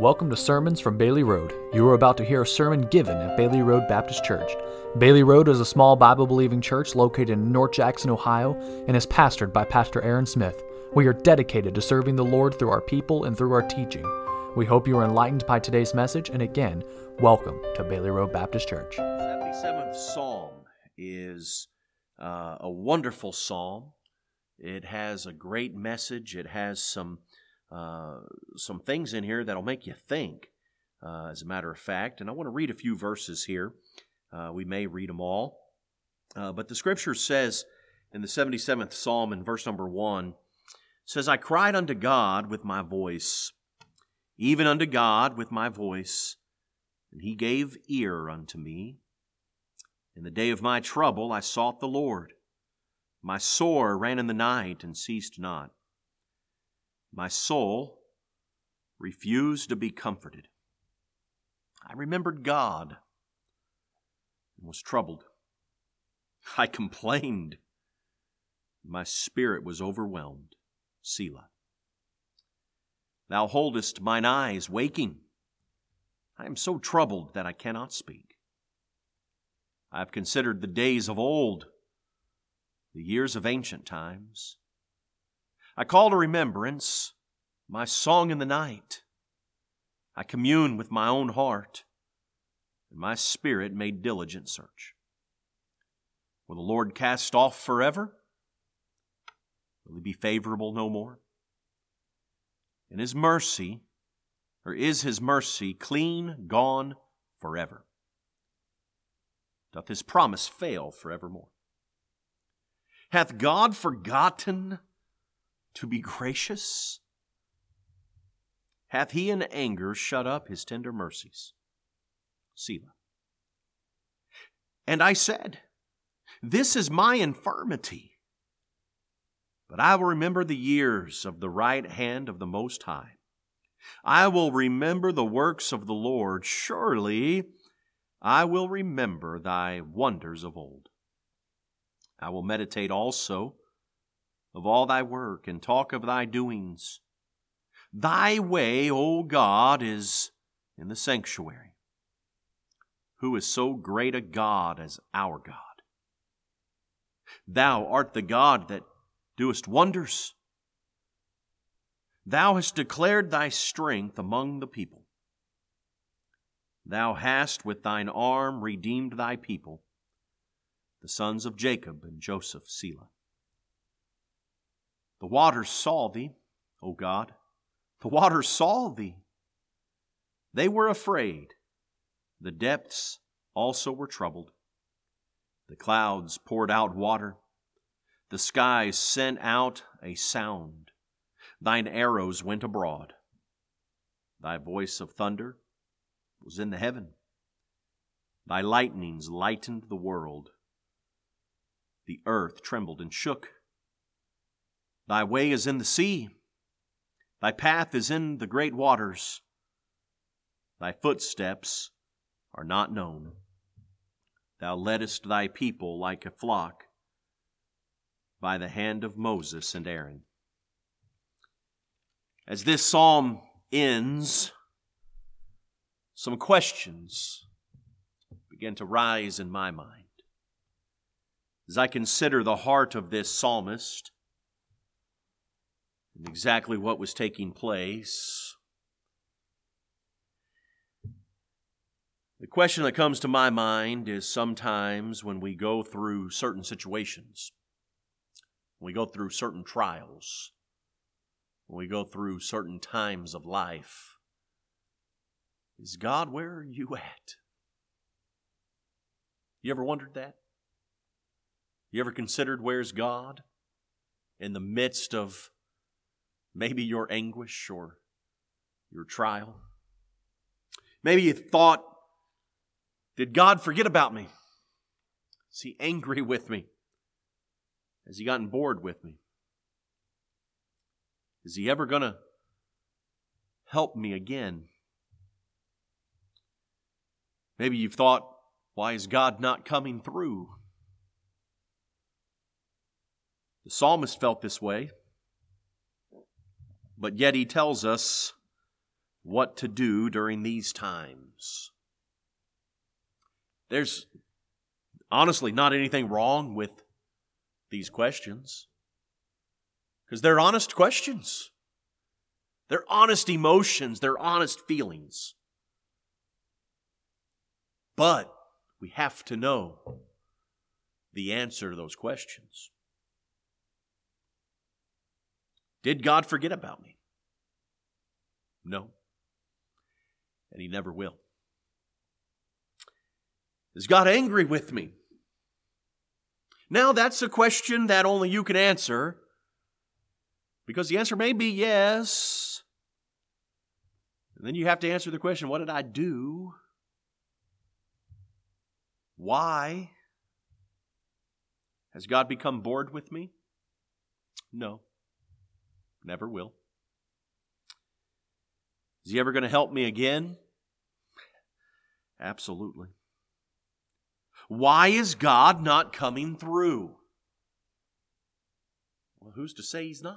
Welcome to Sermons from Bailey Road. You are about to hear a sermon given at Bailey Road Baptist Church. Bailey Road is a small Bible believing church located in North Jackson, Ohio, and is pastored by Pastor Aaron Smith. We are dedicated to serving the Lord through our people and through our teaching. We hope you are enlightened by today's message, and again, welcome to Bailey Road Baptist Church. 77th Psalm is uh, a wonderful psalm. It has a great message. It has some uh, some things in here that'll make you think, uh, as a matter of fact. And I want to read a few verses here. Uh, we may read them all. Uh, but the scripture says in the 77th Psalm, in verse number 1, says, I cried unto God with my voice, even unto God with my voice, and he gave ear unto me. In the day of my trouble I sought the Lord. My sore ran in the night and ceased not. My soul refused to be comforted. I remembered God and was troubled. I complained. My spirit was overwhelmed. Selah. Thou holdest mine eyes waking. I am so troubled that I cannot speak. I have considered the days of old, the years of ancient times. I call to remembrance my song in the night. I commune with my own heart, and my spirit made diligent search. Will the Lord cast off forever? Will he be favorable no more? And his mercy, or is his mercy clean gone forever? Doth his promise fail forevermore? Hath God forgotten to be gracious? Hath he in anger shut up his tender mercies? Selah. And I said, This is my infirmity. But I will remember the years of the right hand of the Most High. I will remember the works of the Lord. Surely I will remember thy wonders of old. I will meditate also of all thy work and talk of thy doings. Thy way, O God, is in the sanctuary. Who is so great a God as our God? Thou art the God that doest wonders. Thou hast declared thy strength among the people. Thou hast with thine arm redeemed thy people, the sons of Jacob and Joseph, Selah. The waters saw thee, O God. The waters saw thee. They were afraid. The depths also were troubled. The clouds poured out water. The skies sent out a sound. Thine arrows went abroad. Thy voice of thunder was in the heaven. Thy lightnings lightened the world. The earth trembled and shook. Thy way is in the sea, thy path is in the great waters. Thy footsteps are not known. Thou leddest thy people like a flock by the hand of Moses and Aaron. As this psalm ends, some questions begin to rise in my mind. As I consider the heart of this psalmist, and exactly what was taking place. The question that comes to my mind is sometimes when we go through certain situations, we go through certain trials, we go through certain times of life, is God, where are you at? You ever wondered that? You ever considered where's God in the midst of maybe your anguish or your trial. Maybe you thought, did God forget about me? Is he angry with me? Has he gotten bored with me? Is he ever going to help me again? Maybe you've thought, why is God not coming through? The psalmist felt this way. But yet he tells us what to do during these times. There's honestly not anything wrong with these questions because they're honest questions. They're honest emotions, they're honest feelings. But we have to know the answer to those questions. Did God forget about me? No. And He never will. Is God angry with me? Now, that's a question that only you can answer because the answer may be yes. And then you have to answer the question what did I do? Why? Has God become bored with me? No, never will. Is He ever going to help me again? Absolutely. Why is God not coming through? Well, who's to say He's not?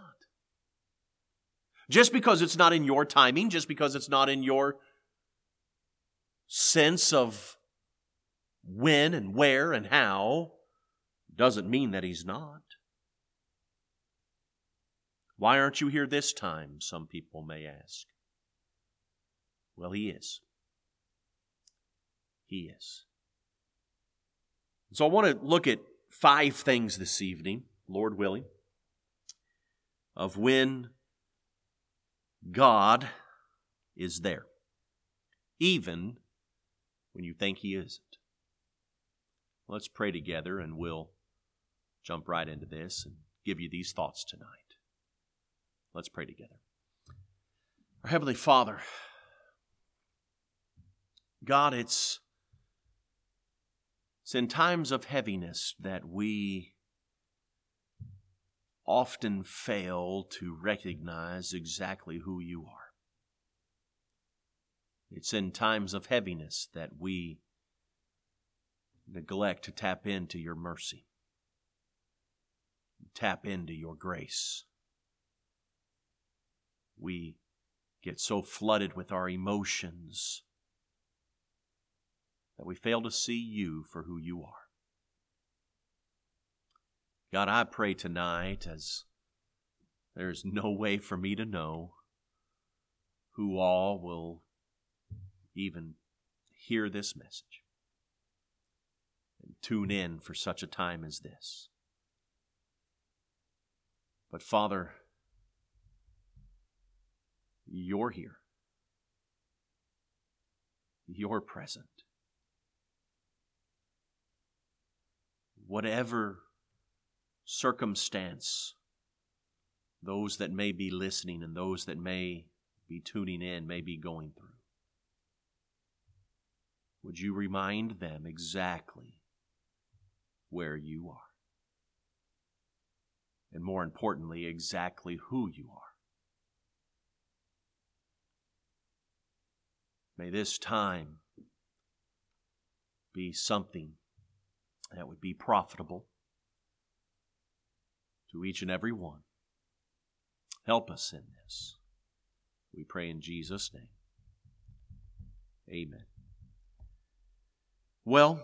Just because it's not in your timing, just because it's not in your sense of when and where and how, doesn't mean that He's not. Why aren't you here this time? Some people may ask. Well, He is. He is. So I want to look at five things this evening, Lord willing, of when God is there, even when you think He isn't. Let's pray together and we'll jump right into this and give you these thoughts tonight. Let's pray together. Our Heavenly Father, God, it's it's in times of heaviness that we often fail to recognize exactly who you are. It's in times of heaviness that we neglect to tap into your mercy, tap into your grace. We get so flooded with our emotions that we fail to see you for who you are. God, I pray tonight as there's no way for me to know who all will even hear this message and tune in for such a time as this. But Father, you're here. You're present. whatever circumstance those that may be listening and those that may be tuning in may be going through. Would you remind them exactly where you are? And more importantly, exactly who you are. May this time be something that would be profitable to each and every one. Help us in this. We pray in Jesus' name. Amen. Well,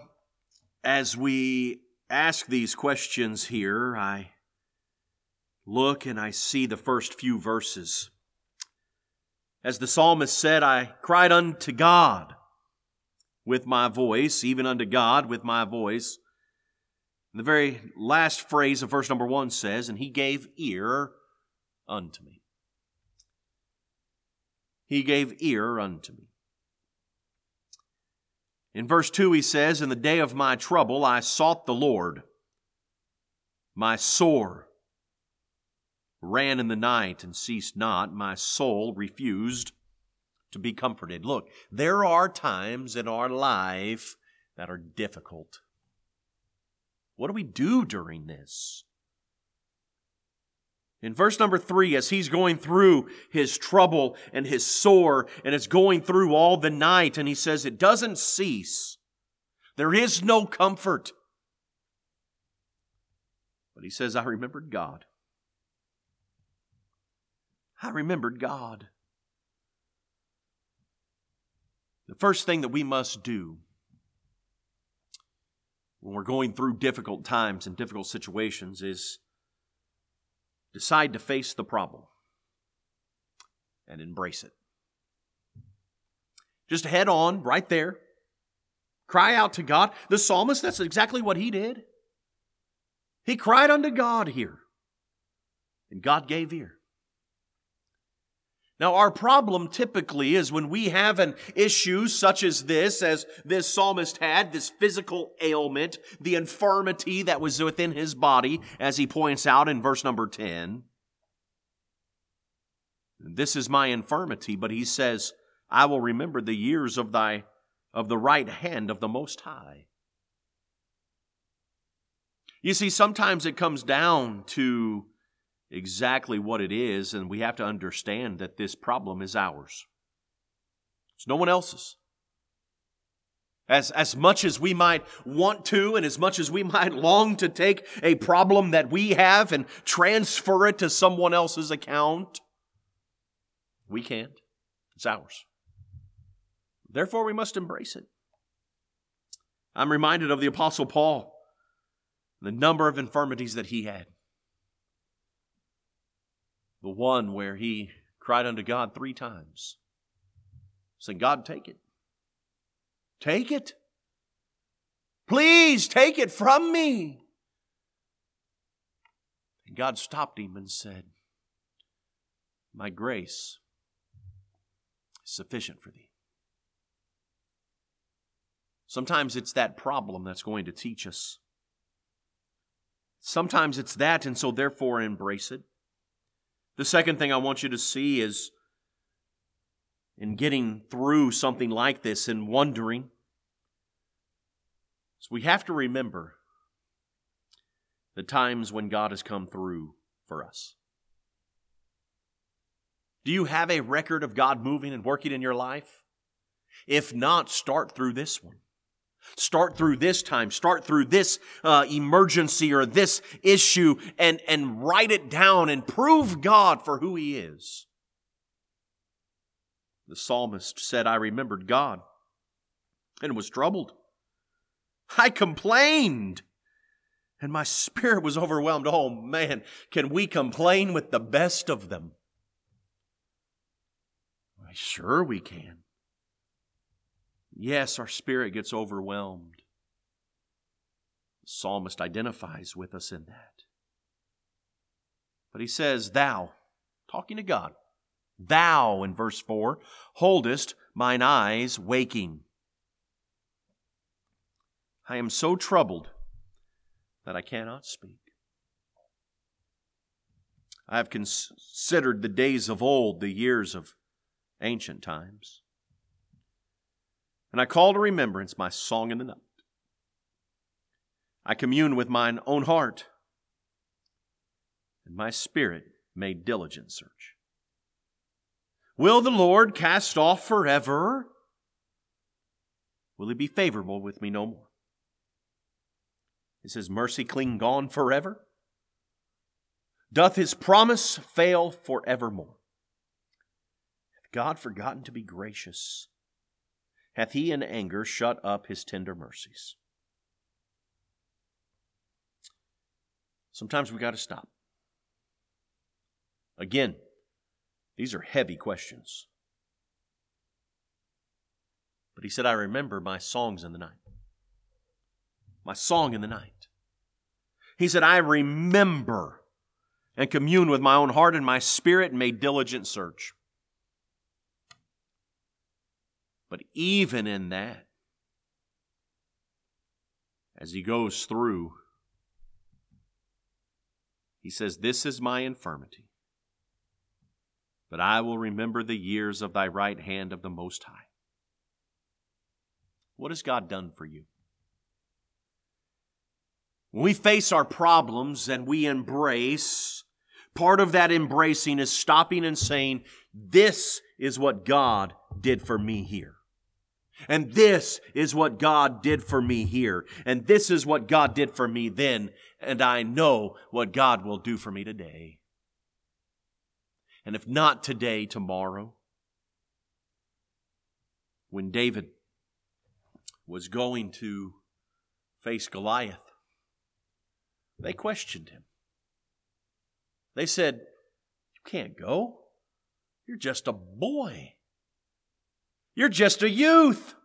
as we ask these questions here, I look and I see the first few verses. As the psalmist said, I cried unto God with my voice, even unto God with my voice. The very last phrase of verse number one says, And he gave ear unto me. He gave ear unto me. In verse 2, he says, In the day of my trouble I sought the Lord. My sore ran in the night and ceased not. My soul refused to be comforted. Look, there are times in our life that are difficult. What do we do during this? In verse number three, as he's going through his trouble and his sore, and it's going through all the night, and he says, It doesn't cease. There is no comfort. But he says, I remembered God. I remembered God. The first thing that we must do when we're going through difficult times and difficult situations is decide to face the problem and embrace it. Just head on right there. Cry out to God. The psalmist, that's exactly what he did. He cried unto God here, and God gave ear. Now, our problem typically is when we have an issue such as this, as this psalmist had, this physical ailment, the infirmity that was within his body, as he points out in verse number 10. This is my infirmity, but he says, I will remember the years of thy of the right hand of the most high. You see, sometimes it comes down to exactly what it is, and we have to understand that this problem is ours. It's no one else's. As, as much as we might want to, and as much as we might long to take a problem that we have and transfer it to someone else's account, we can't. It's ours. Therefore, we must embrace it. I'm reminded of the Apostle Paul, the number of infirmities that he had. The one where he cried unto God three times, saying, God, take it. Take it. Please take it from me. And God stopped him and said, My grace is sufficient for thee. Sometimes it's that problem that's going to teach us. Sometimes it's that, and so therefore embrace it. The second thing I want you to see is in getting through something like this and wondering, is we have to remember the times when God has come through for us. Do you have a record of God moving and working in your life? If not, start through this one. Start through this time, start through this uh, emergency or this issue and, and write it down and prove God for who He is. The psalmist said, I remembered God and was troubled. I complained and my spirit was overwhelmed. Oh man, can we complain with the best of them? Sure, we can. Yes, our spirit gets overwhelmed. The psalmist identifies with us in that. But he says, Thou, talking to God, thou, in verse 4, holdest mine eyes waking. I am so troubled that I cannot speak. I have considered the days of old, the years of ancient times. And I call to remembrance my song in the night. I commune with mine own heart, and my spirit made diligent search. Will the Lord cast off forever? Will he be favorable with me no more? Is his mercy cling gone forever? Doth his promise fail forevermore? Hath God forgotten to be gracious? Hath he in anger shut up his tender mercies. Sometimes we got to stop. Again, these are heavy questions. But he said, I remember my songs in the night. My song in the night. He said, I remember and commune with my own heart and my spirit and made diligent search. But even in that, as he goes through, he says, This is my infirmity, but I will remember the years of thy right hand of the Most High. What has God done for you? When we face our problems and we embrace, part of that embracing is stopping and saying, This is what God did for me here. And this is what God did for me here. And this is what God did for me then. And I know what God will do for me today. And if not today, tomorrow. when David was going to face Goliath, they questioned him. They said, You can't go. You're just a boy. You're just a youth.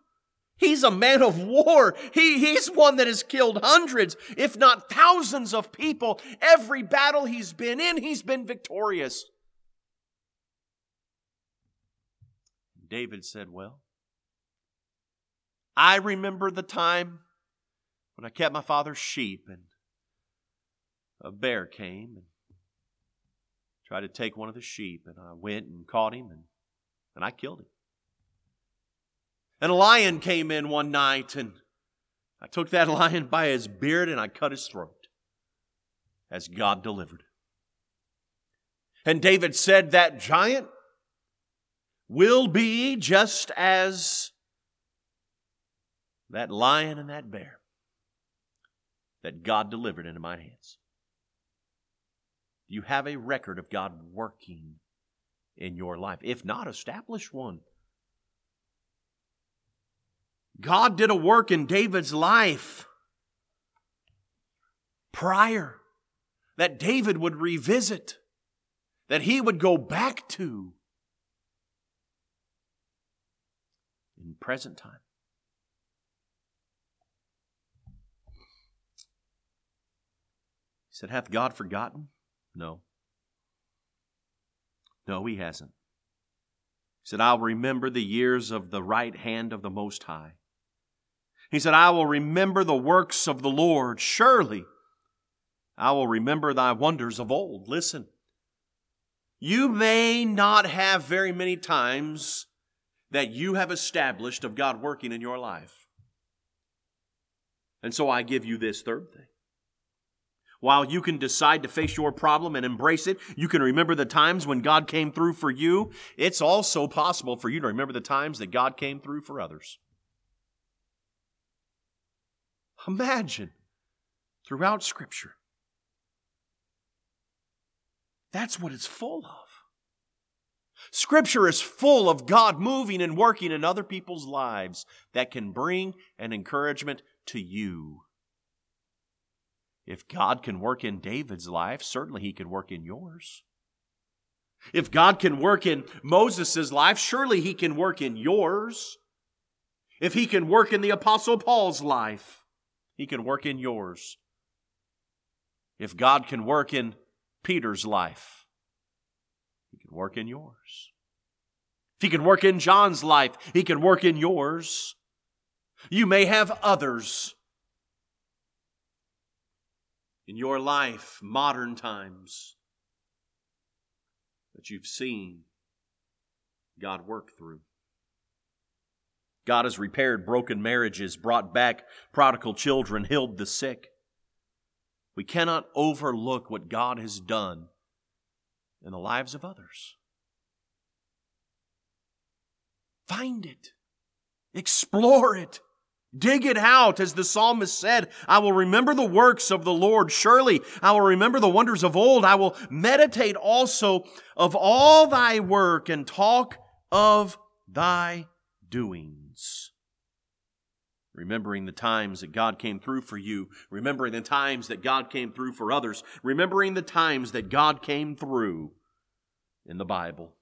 He's a man of war. He, he's one that has killed hundreds, if not thousands of people. Every battle he's been in, he's been victorious. David said, Well, I remember the time when I kept my father's sheep and a bear came and tried to take one of the sheep, and I went and caught him and, and I killed him. And a lion came in one night, and I took that lion by his beard and I cut his throat as God delivered. And David said, That giant will be just as that lion and that bear that God delivered into my hands. You have a record of God working in your life. If not, establish one. God did a work in David's life prior that David would revisit, that he would go back to in present time. He said, Hath God forgotten? No. No, he hasn't. He said, I'll remember the years of the right hand of the Most High. He said, I will remember the works of the Lord. Surely I will remember thy wonders of old. Listen, you may not have very many times that you have established of God working in your life. And so I give you this third thing. While you can decide to face your problem and embrace it, you can remember the times when God came through for you. It's also possible for you to remember the times that God came through for others. Imagine throughout Scripture. That's what it's full of. Scripture is full of God moving and working in other people's lives that can bring an encouragement to you. If God can work in David's life, certainly he can work in yours. If God can work in Moses' life, surely he can work in yours. If he can work in the Apostle Paul's life, he can work in yours. If God can work in Peter's life, he can work in yours. If he can work in John's life, he can work in yours. You may have others in your life, modern times, that you've seen God work through. God has repaired broken marriages, brought back prodigal children, healed the sick. We cannot overlook what God has done in the lives of others. Find it, explore it, Dig it out, as the psalmist said, I will remember the works of the Lord. Surely I will remember the wonders of old. I will meditate also of all thy work and talk of thy Remembering the times that God came through for you, remembering the times that God came through for others, remembering the times that God came through in the Bible.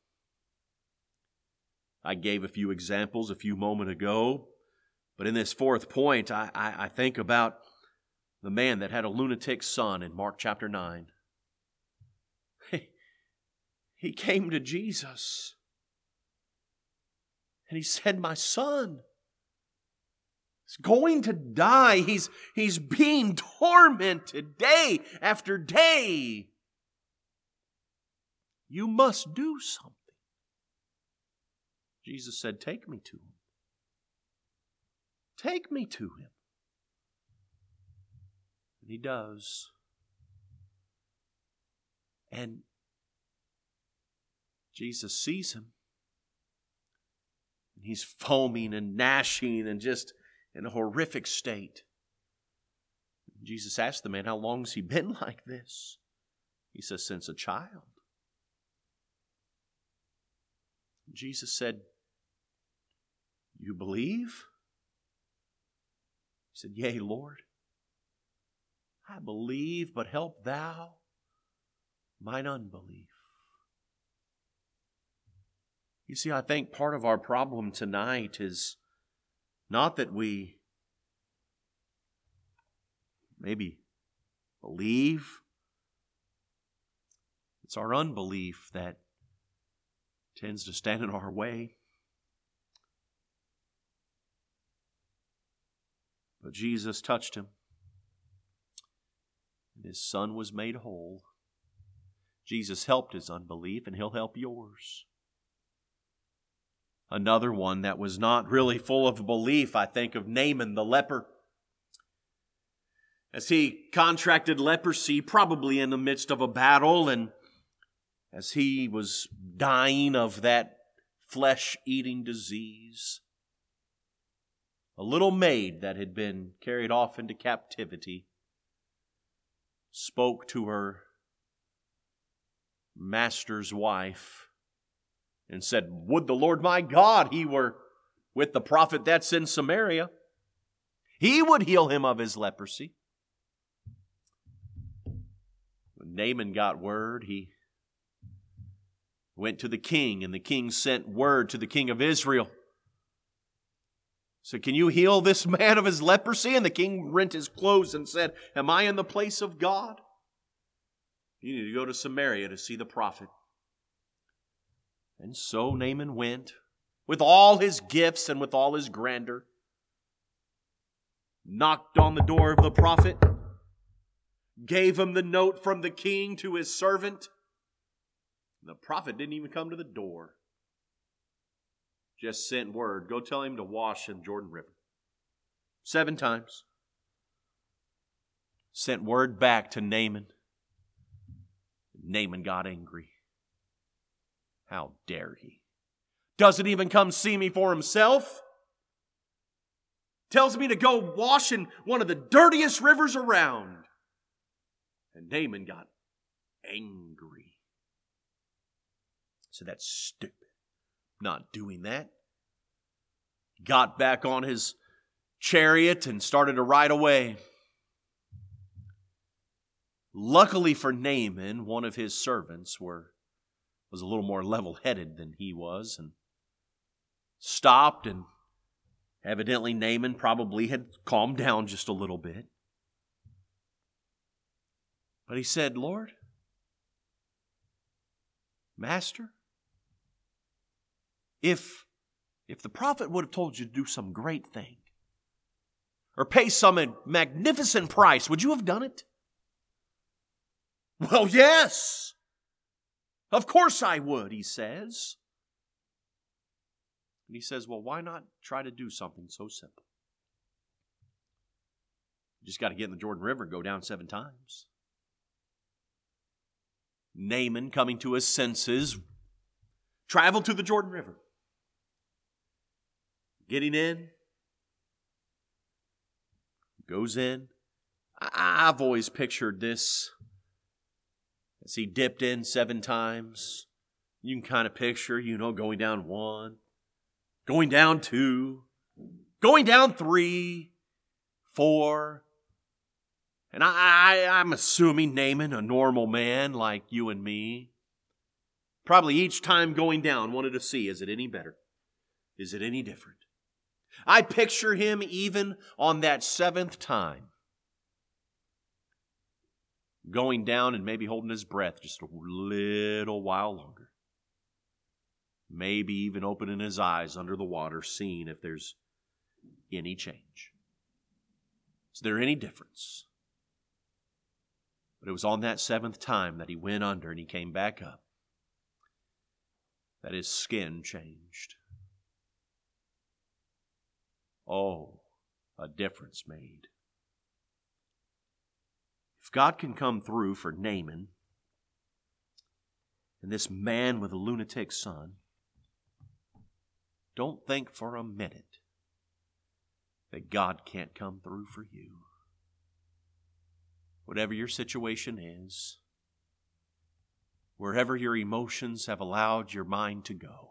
I gave a few examples a few moments ago but in this fourth point, I, I, I think about the man that had a lunatic son in Mark chapter 9. He came to Jesus and he said, My son is going to die. He's, he's being tormented day after day. You must do something. Jesus said, Take me to him. Take me to him. And he does. And Jesus sees him. And he's foaming and gnashing and just in a horrific state. Jesus asked the man, How long has he been like this? He says, Since a child. Jesus said, You believe? He said, Yea, Lord. I believe, but help thou mine unbelief. You see, I think part of our problem tonight is not that we maybe believe, it's our unbelief that tends to stand in our way. But Jesus touched him, and his son was made whole. Jesus helped his unbelief, and he'll help yours. Another one that was not really full of belief, I think of Naaman the leper. As he contracted leprosy, probably in the midst of a battle, and as he was dying of that flesh eating disease, a little maid that had been carried off into captivity spoke to her master's wife and said, Would the Lord my God he were with the prophet that's in Samaria. He would heal him of his leprosy. When Naaman got word, he went to the king, and the king sent word to the king of Israel. So, can you heal this man of his leprosy? And the king rent his clothes and said, Am I in the place of God? You need to go to Samaria to see the prophet. And so Naaman went with all his gifts and with all his grandeur, knocked on the door of the prophet, gave him the note from the king to his servant. The prophet didn't even come to the door. Just sent word go tell him to wash in Jordan River. Seven times. Sent word back to Naaman. Naaman got angry. How dare he? Doesn't even come see me for himself. Tells me to go wash in one of the dirtiest rivers around. And Naaman got angry. So that's stupid. Not doing that. Got back on his chariot and started to ride away. Luckily for Naaman, one of his servants were was a little more level headed than he was and stopped and evidently Naaman probably had calmed down just a little bit. But he said, Lord, Master, if if the prophet would have told you to do some great thing or pay some magnificent price, would you have done it? Well, yes. Of course I would, he says. And he says, Well, why not try to do something so simple? You just got to get in the Jordan River and go down seven times. Naaman, coming to his senses, traveled to the Jordan River. Getting in, goes in. I've always pictured this as he dipped in seven times. You can kind of picture, you know, going down one, going down two, going down three, four. And I, I, I'm assuming Naaman, a normal man like you and me, probably each time going down wanted to see is it any better? Is it any different? I picture him even on that seventh time going down and maybe holding his breath just a little while longer. Maybe even opening his eyes under the water, seeing if there's any change. Is there any difference? But it was on that seventh time that he went under and he came back up that his skin changed. Oh, a difference made. God can come through for Naaman and this man with a lunatic son, don't think for a minute that God can't come through for you. Whatever your situation is, wherever your emotions have allowed your mind to go,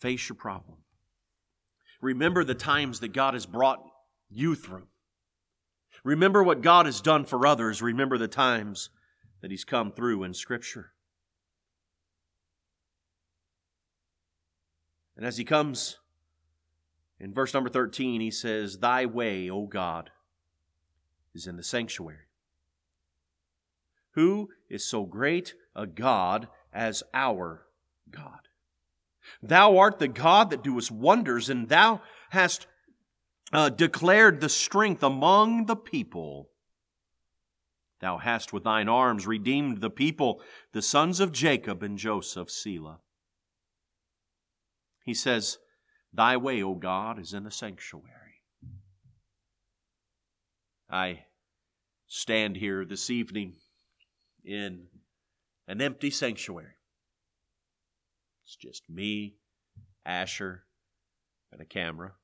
Face your problem. Remember the times that God has brought you through. Remember what God has done for others. Remember the times that He's come through in Scripture. And as He comes in verse number 13, He says, Thy way, O God, is in the sanctuary. Who is so great a God as our God? Thou art the God that doest wonders, and thou hast uh, declared the strength among the people. Thou hast with thine arms redeemed the people, the sons of Jacob and Joseph, Selah. He says, Thy way, O God, is in the sanctuary. I stand here this evening in an empty sanctuary. It's just me, Asher, and a camera.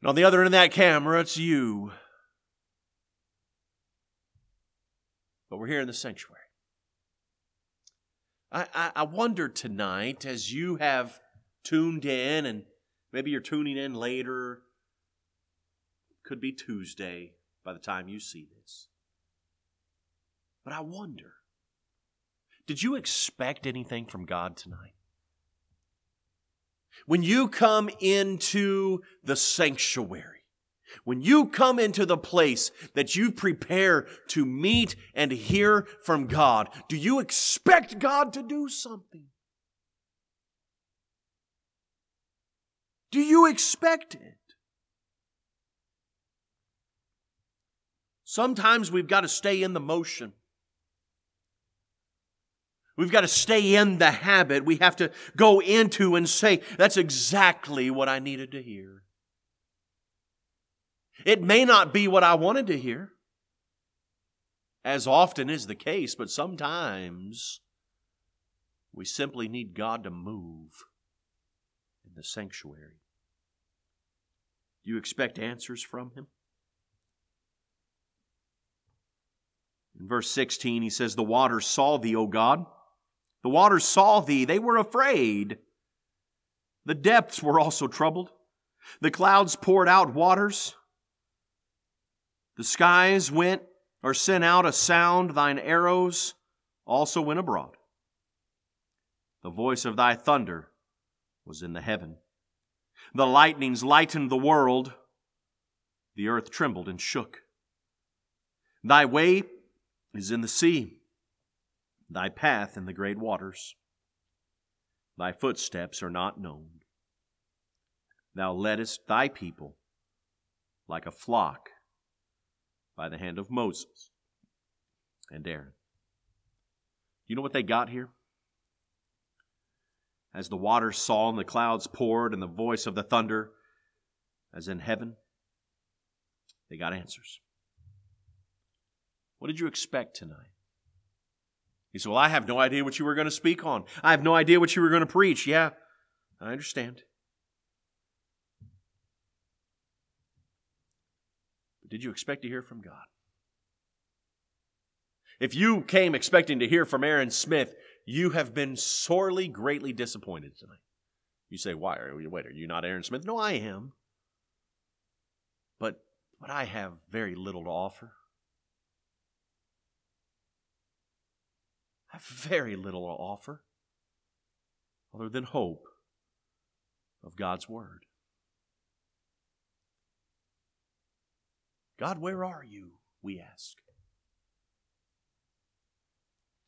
And on the other end of that camera, it's you. But we're here in the sanctuary. I, I, I wonder tonight, as you have tuned in, and maybe you're tuning in later, could be Tuesday by the time you see this. But I wonder did you expect anything from God tonight? When you come into the sanctuary, when you come into the place that you prepare to meet and hear from God, do you expect God to do something? Do you expect it? Sometimes we've got to stay in the motion. We've got to stay in the habit. We have to go into and say, that's exactly what I needed to hear. It may not be what I wanted to hear, as often is the case, but sometimes we simply need God to move in the sanctuary. Do you expect answers from Him? In verse 16, he says, The waters saw thee, O God. The waters saw thee, they were afraid. The depths were also troubled. The clouds poured out waters. The skies went or sent out a sound, thine arrows also went abroad. The voice of thy thunder was in the heaven. The lightnings lightened the world. The earth trembled and shook. Thy way is in the sea, thy path in the great waters. Thy footsteps are not known. Thou leddest thy people like a flock by the hand of Moses and Aaron. You know what they got here? As the waters saw and the clouds poured and the voice of the thunder, as in heaven, they got answers. What did you expect tonight? He said, Well, I have no idea what you were going to speak on. I have no idea what you were going to preach. Yeah, I understand. But did you expect to hear from God? If you came expecting to hear from Aaron Smith, you have been sorely, greatly disappointed tonight. You say, Why? Are you, wait, are you not Aaron Smith? No, I am. But, but I have very little to offer. Have very little to offer other than hope of God's Word. God, where are you? We ask.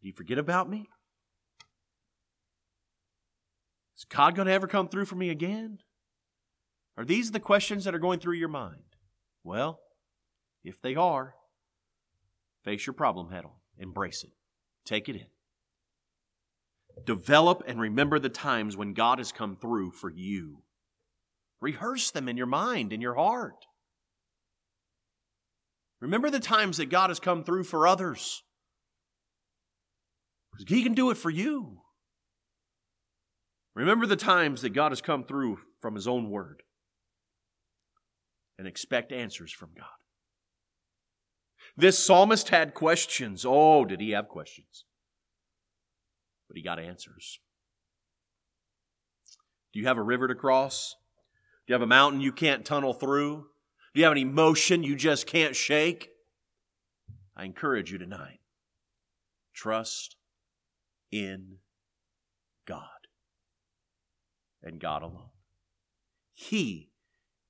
Did you forget about me? Is God going to ever come through for me again? Are these the questions that are going through your mind? Well, if they are, face your problem head on. Embrace it. Take it in. Develop and remember the times when God has come through for you. Rehearse them in your mind, in your heart. Remember the times that God has come through for others. Because He can do it for you. Remember the times that God has come through from His own word. And expect answers from God. This psalmist had questions. Oh, did he have questions? But he got answers. Do you have a river to cross? Do you have a mountain you can't tunnel through? Do you have an emotion you just can't shake? I encourage you tonight. Trust in God and God alone. He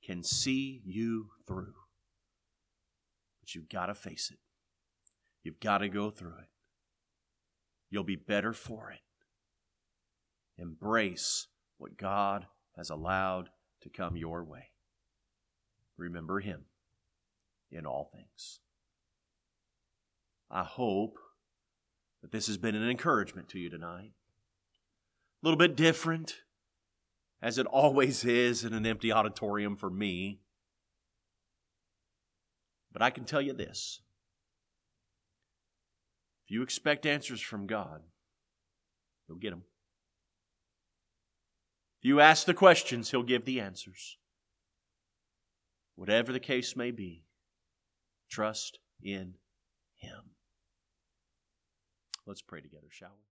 can see you through. But you've got to face it. You've got to go through it. You'll be better for it. Embrace what God has allowed to come your way. Remember Him in all things. I hope that this has been an encouragement to you tonight. A little bit different, as it always is in an empty auditorium for me. But I can tell you this if you expect answers from God, you'll get them. If you ask the questions, He'll give the answers. Whatever the case may be, trust in Him. Let's pray together, shall we?